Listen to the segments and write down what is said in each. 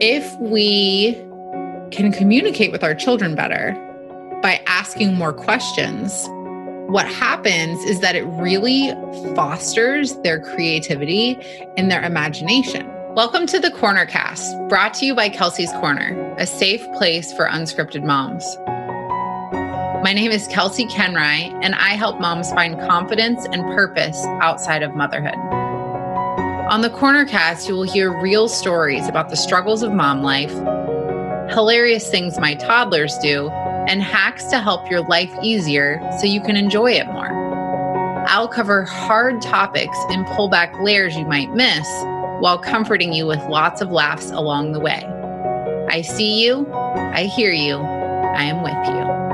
If we can communicate with our children better by asking more questions, what happens is that it really fosters their creativity and their imagination. Welcome to the Korner Cast, brought to you by Kelsea's Korner, a safe place for unscripted moms. My name is Kelsea Kenry, and I help moms find confidence and purpose outside of motherhood. On the Korner Cast, you will hear real stories about the struggles of mom life, hilarious things my toddlers do, and hacks to help your life easier so you can enjoy it more. I'll cover hard topics and pull back layers you might miss while comforting you with lots of laughs along the way. I see you, I hear you, I am with you.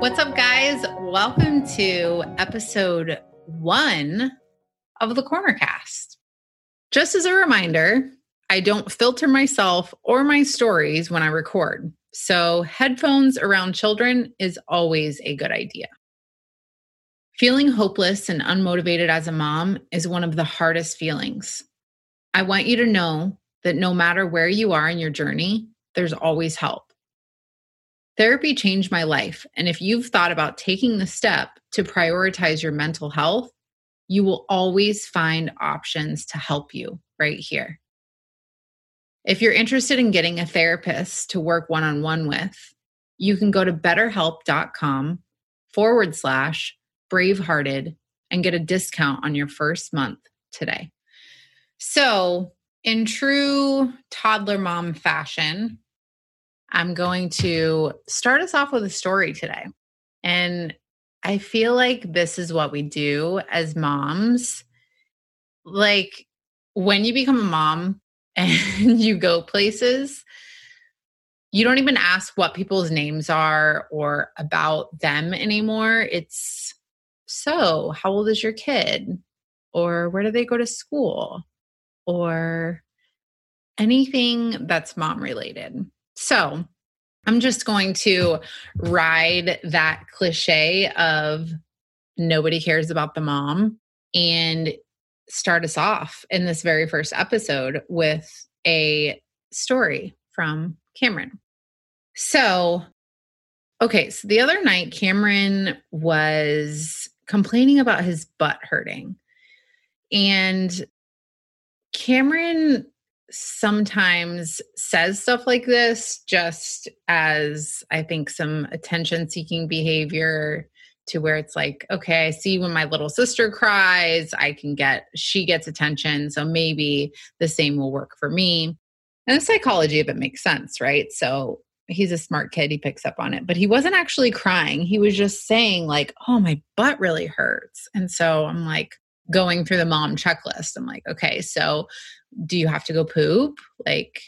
What's up, guys? Welcome to episode one of the Korner Cast. Just as a reminder, I don't filter myself or my stories when I record. So, headphones around children is always a good idea. Feeling hopeless and unmotivated as a mom is one of the hardest feelings. I want you to know that no matter where you are in your journey, there's always help. Therapy changed my life. And if you've thought about taking the step to prioritize your mental health, you will always find options to help you right here. If you're interested in getting a therapist to work one on one with, you can go to betterhelp.com forward slash bravehearted and get a discount on your first month today. So, in true toddler mom fashion, I'm going to start us off with a story today. And I feel like this is what we do as moms. Like when you become a mom and you go places, you don't even ask what people's names are or about them anymore. It's so, how old is your kid? Or where do they go to school? Or anything that's mom related. So I'm just going to ride that cliche of nobody cares about the mom and start us off in this very first episode with a story from Cameron. So, okay, so the other night, Cameron was complaining about his butt hurting. And Cameron sometimes says stuff like this just as I think some attention seeking behavior to where it's like, okay, I see when my little sister cries, I can get, she gets attention. So maybe the same will work for me. And the psychology of it makes sense, right? So he's a smart kid, he picks up on it, but he wasn't actually crying. He was just saying, like, oh, my butt really hurts. And so I'm like, going through the mom checklist. I'm like, okay, so do you have to go poop? Like,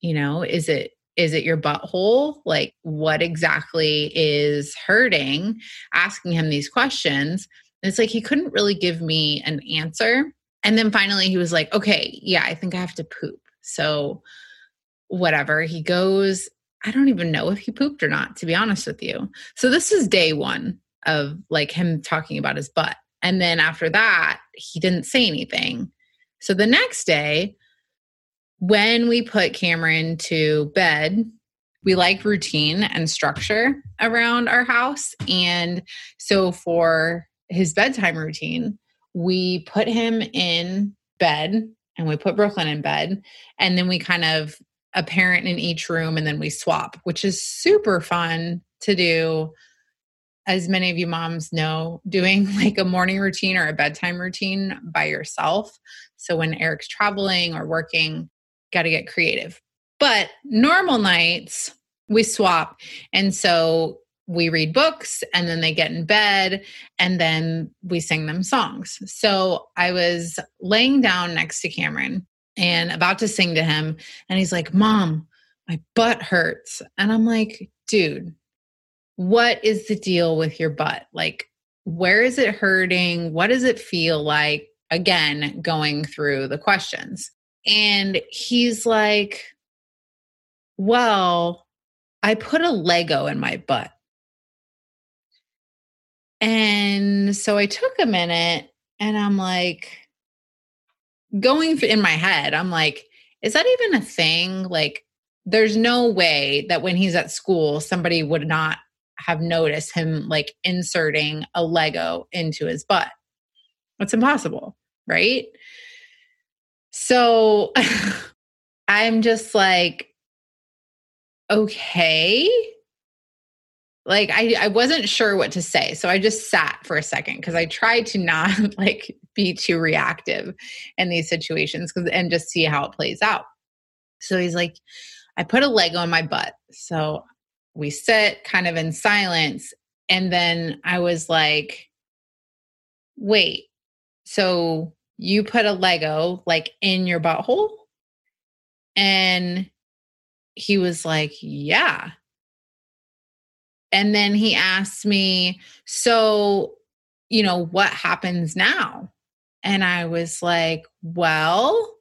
you know, is it is it your butthole? Like, what exactly is hurting? Asking him these questions. And it's like he couldn't really give me an answer. And then finally he was like, okay, yeah, I think I have to poop. So, whatever. He goes, I don't even know if he pooped or not, to be honest with you. So, this is day one of like him talking about his butt. And then after that, he didn't say anything. So the next day, when we put Cameron to bed, we like routine and structure around our house. And so for his bedtime routine, we put him in bed and we put Brooklyn in bed. And then we kind of a parent in each room and then we swap, which is super fun to do as many of you moms know, doing like a morning routine or a bedtime routine by yourself. So when Eric's traveling or working, got to get creative. But normal nights, we swap. And so we read books and then they get in bed and then we sing them songs. So I was laying down next to Cameron and about to sing to him. And he's like, Mom, my butt hurts. And I'm like, dude, what is the deal with your butt? Like, where is it hurting? What does it feel like? Again, going through the questions. And he's like, Well, I put a Lego in my butt. And so I took a minute and I'm like, going in my head, I'm like, is that even a thing? Like, there's no way that when he's at school, somebody would not have noticed him like inserting a Lego into his butt. It's impossible, right? So I'm just like, okay. Like I, I wasn't sure what to say. So I just sat for a second because I tried to not like be too reactive in these situations because and just see how it plays out. So he's like, I put a Lego in my butt. So we sit kind of in silence. And then I was like, wait, so you put a Lego like in your butthole? And he was like, yeah. And then he asked me, so, you know, what happens now? And I was like, well,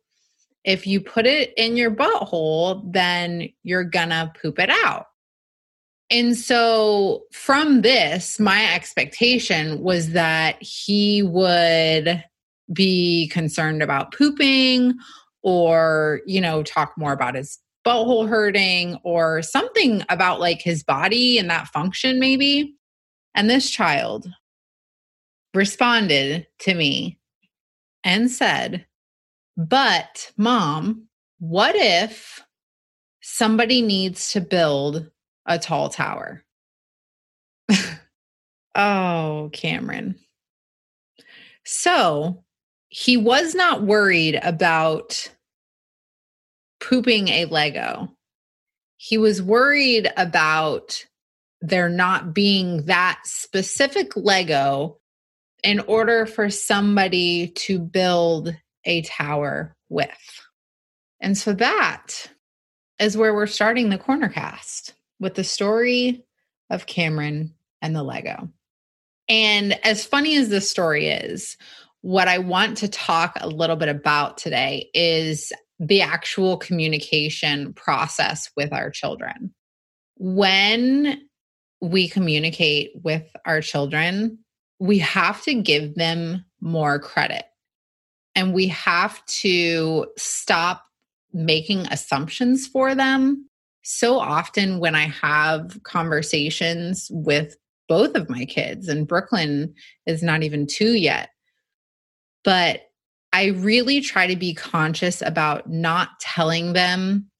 if you put it in your butthole, then you're gonna poop it out. And so from this, my expectation was that he would be concerned about pooping or, you know, talk more about his butthole hurting or something about like his body and that function, maybe. And this child responded to me and said, but, mom, what if somebody needs to build a tall tower? oh, Cameron. So he was not worried about pooping a Lego. He was worried about there not being that specific Lego in order for somebody to build a tower with. And so that is where we're starting the Korner Cast with the story of Cameron and the Lego. And as funny as this story is, what I want to talk a little bit about today is the actual communication process with our children. When we communicate with our children, we have to give them more credit and we have to stop making assumptions for them. So often, when I have conversations with both of my kids, and Brooklyn is not even two yet, but I really try to be conscious about not telling them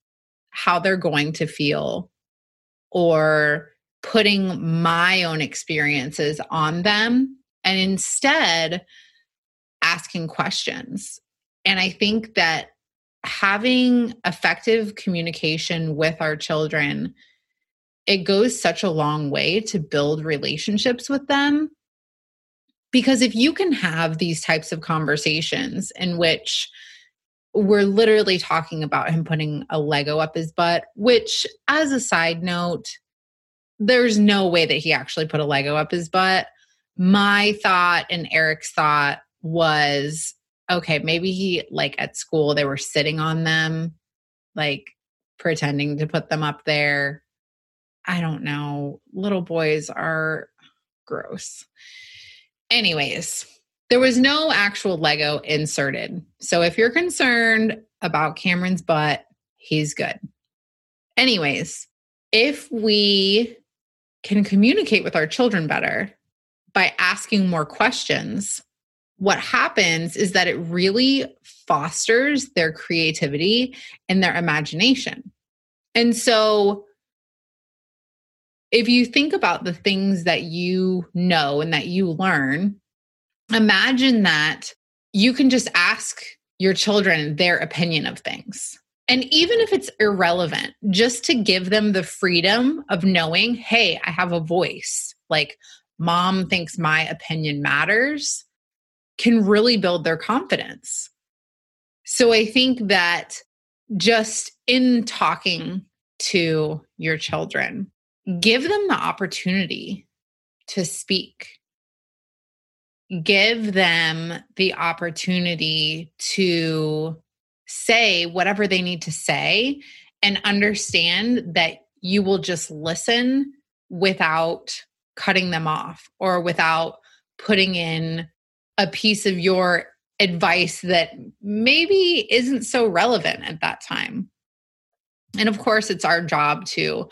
how they're going to feel or putting my own experiences on them. And instead, asking questions. And I think that having effective communication with our children it goes such a long way to build relationships with them. Because if you can have these types of conversations in which we're literally talking about him putting a lego up his butt which as a side note there's no way that he actually put a lego up his butt. My thought and eric's thought was okay, maybe he like at school they were sitting on them, like pretending to put them up there. I don't know. Little boys are gross. Anyways, there was no actual Lego inserted. So if you're concerned about Cameron's butt, he's good. Anyways, if we can communicate with our children better by asking more questions, what happens is that it really fosters their creativity and their imagination. And so, if you think about the things that you know and that you learn, imagine that you can just ask your children their opinion of things. And even if it's irrelevant, just to give them the freedom of knowing, hey, I have a voice. Like, mom thinks my opinion matters can really build their confidence. So I think that just in talking to your children, give them the opportunity to speak. Give them the opportunity to say whatever they need to say and understand that you will just listen without cutting them off or without putting in a piece of your advice that maybe isn't so relevant at that time. And of course, it's our job to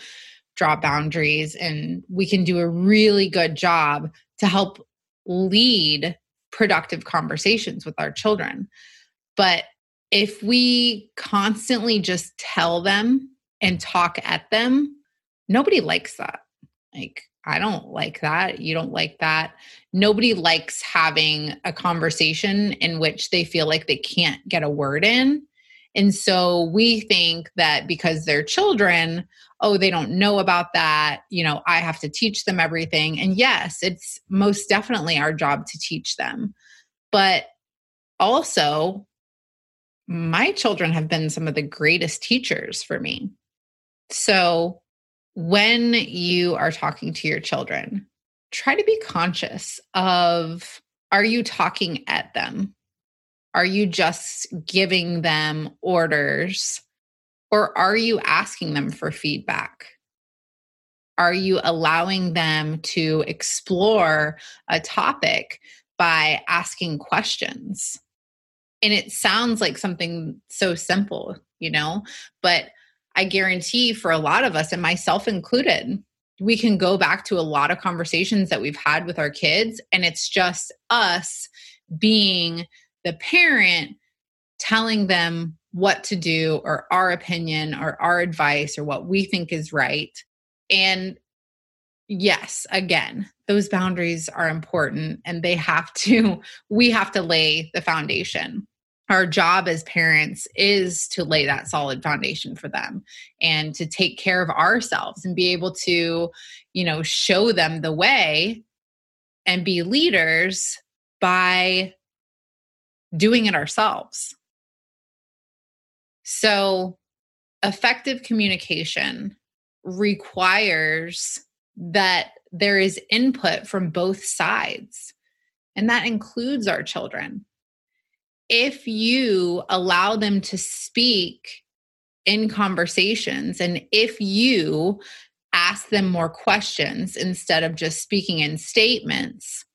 draw boundaries, and we can do a really good job to help lead productive conversations with our children. But if we constantly just tell them and talk at them, nobody likes that. Like, I don't like that. You don't like that. Nobody likes having a conversation in which they feel like they can't get a word in. And so we think that because they're children, oh, they don't know about that. You know, I have to teach them everything. And yes, it's most definitely our job to teach them. But also, my children have been some of the greatest teachers for me. So when you are talking to your children, try to be conscious of are you talking at them? Are you just giving them orders? Or are you asking them for feedback? Are you allowing them to explore a topic by asking questions? And it sounds like something so simple, you know, but I guarantee for a lot of us, and myself included, we can go back to a lot of conversations that we've had with our kids, and it's just us being the parent telling them what to do, or our opinion, or our advice, or what we think is right. And yes, again, those boundaries are important and they have to, we have to lay the foundation our job as parents is to lay that solid foundation for them and to take care of ourselves and be able to you know show them the way and be leaders by doing it ourselves. So effective communication requires that there is input from both sides and that includes our children if you allow them to speak in conversations and if you ask them more questions instead of just speaking in statements,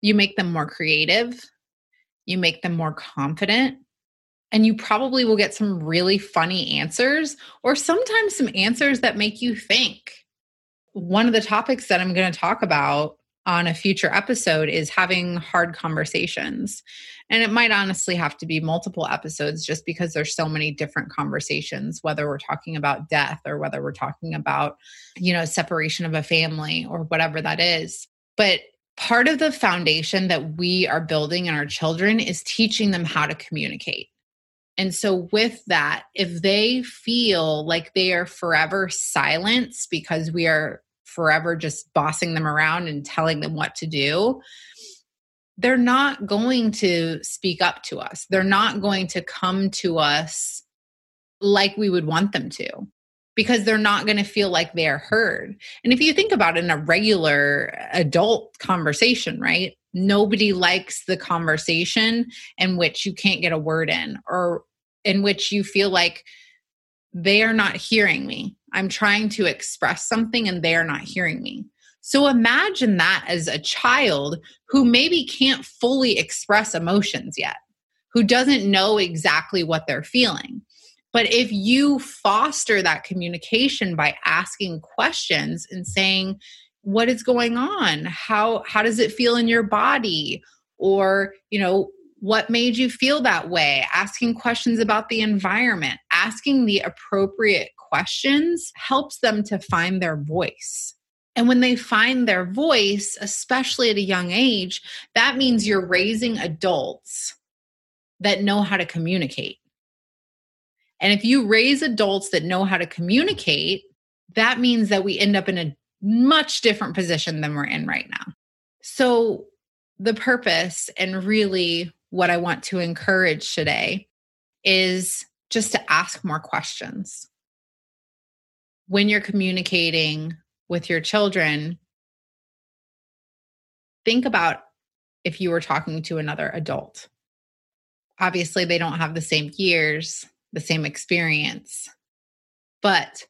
you make them more creative, you make them more confident, and you probably will get some really funny answers or sometimes some answers that make you think. One of the topics that I'm going to talk about on a future episode is having hard conversations. And it might honestly have to be multiple episodes just because there's so many different conversations, whether we're talking about death or whether we're talking about, you know, separation of a family or whatever that is. But part of the foundation that we are building in our children is teaching them how to communicate. And so, with that, if they feel like they are forever silenced because we are forever just bossing them around and telling them what to do, they're not going to speak up to us. They're not going to come to us like we would want them to because they're not going to feel like they're heard. And if you think about it in a regular adult conversation, right? Nobody likes the conversation in which you can't get a word in or in which you feel like they are not hearing me. I'm trying to express something and they are not hearing me. So imagine that as a child who maybe can't fully express emotions yet, who doesn't know exactly what they're feeling. But if you foster that communication by asking questions and saying, what is going on? How how does it feel in your body? Or, you know, what made you feel that way? Asking questions about the environment, asking the appropriate questions helps them to find their voice. And when they find their voice, especially at a young age, that means you're raising adults that know how to communicate. And if you raise adults that know how to communicate, that means that we end up in a much different position than we're in right now. So, the purpose and really what I want to encourage today is just to ask more questions. When you're communicating with your children, think about if you were talking to another adult. Obviously, they don't have the same years, the same experience. But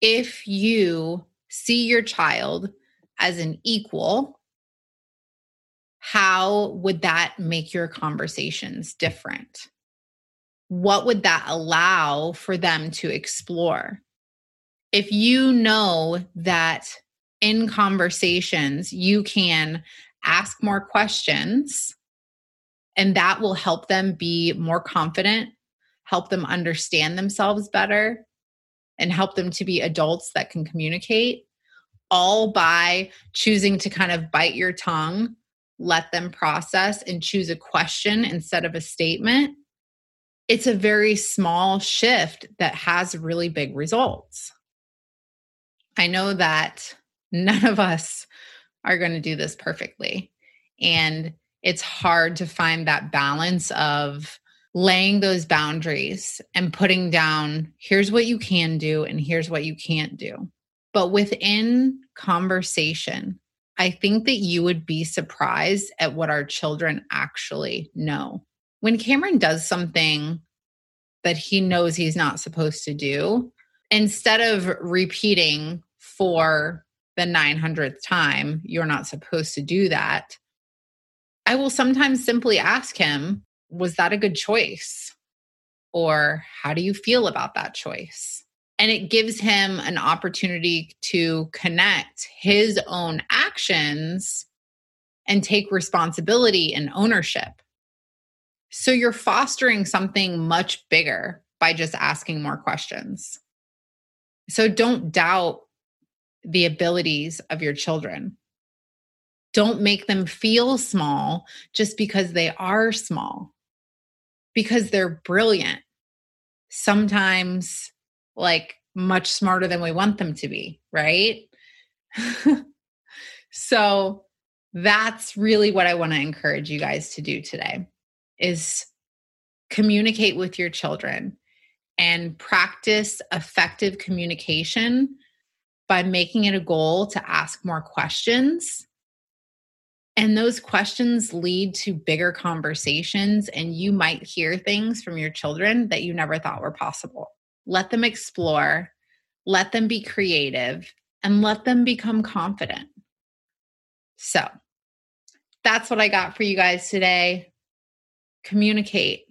if you see your child as an equal, how would that make your conversations different? What would that allow for them to explore? If you know that in conversations you can ask more questions and that will help them be more confident, help them understand themselves better, and help them to be adults that can communicate, all by choosing to kind of bite your tongue, let them process, and choose a question instead of a statement. It's a very small shift that has really big results. I know that none of us are going to do this perfectly. And it's hard to find that balance of laying those boundaries and putting down here's what you can do and here's what you can't do. But within conversation, I think that you would be surprised at what our children actually know. When Cameron does something that he knows he's not supposed to do, instead of repeating for the 900th time, you're not supposed to do that, I will sometimes simply ask him, Was that a good choice? Or how do you feel about that choice? And it gives him an opportunity to connect his own actions and take responsibility and ownership. So you're fostering something much bigger by just asking more questions. So don't doubt the abilities of your children. Don't make them feel small just because they are small, because they're brilliant. Sometimes, like, much smarter than we want them to be, right? so, that's really what I want to encourage you guys to do today is communicate with your children and practice effective communication by making it a goal to ask more questions. And those questions lead to bigger conversations, and you might hear things from your children that you never thought were possible. Let them explore, let them be creative, and let them become confident. So, that's what I got for you guys today. Communicate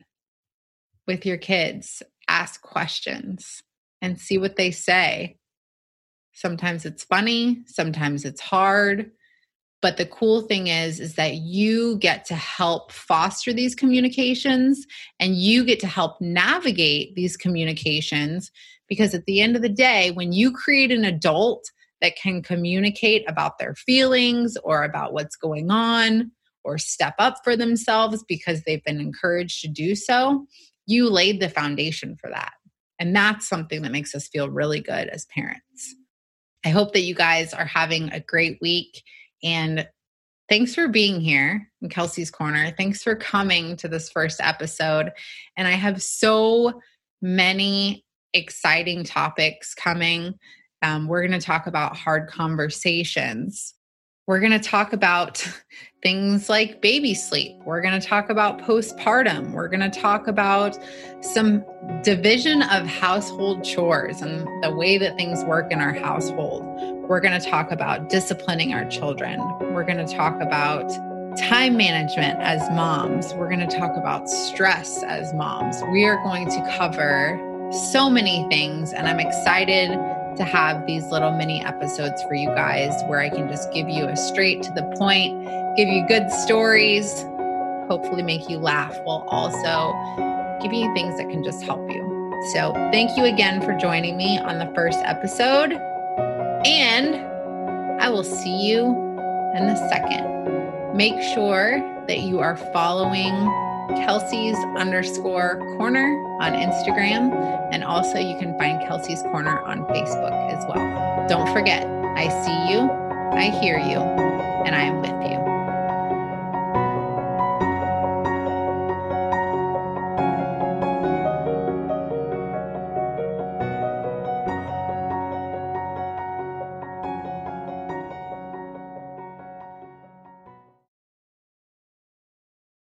with your kids, ask questions, and see what they say. Sometimes it's funny, sometimes it's hard. But the cool thing is is that you get to help foster these communications and you get to help navigate these communications because at the end of the day when you create an adult that can communicate about their feelings or about what's going on or step up for themselves because they've been encouraged to do so, you laid the foundation for that. And that's something that makes us feel really good as parents. I hope that you guys are having a great week. And thanks for being here in Kelsea's Korner. Thanks for coming to this first episode. And I have so many exciting topics coming. Um, we're going to talk about hard conversations. We're going to talk about things like baby sleep. We're going to talk about postpartum. We're going to talk about some division of household chores and the way that things work in our household. We're going to talk about disciplining our children. We're going to talk about time management as moms. We're going to talk about stress as moms. We are going to cover so many things, and I'm excited to have these little mini episodes for you guys where I can just give you a straight to the point, give you good stories, hopefully make you laugh while also giving you things that can just help you. So, thank you again for joining me on the first episode. And I will see you in the second. Make sure that you are following Kelsea's underscore korner on Instagram. And also, you can find Kelsea's Korner on Facebook as well. Don't forget, I see you, I hear you, and I am with you.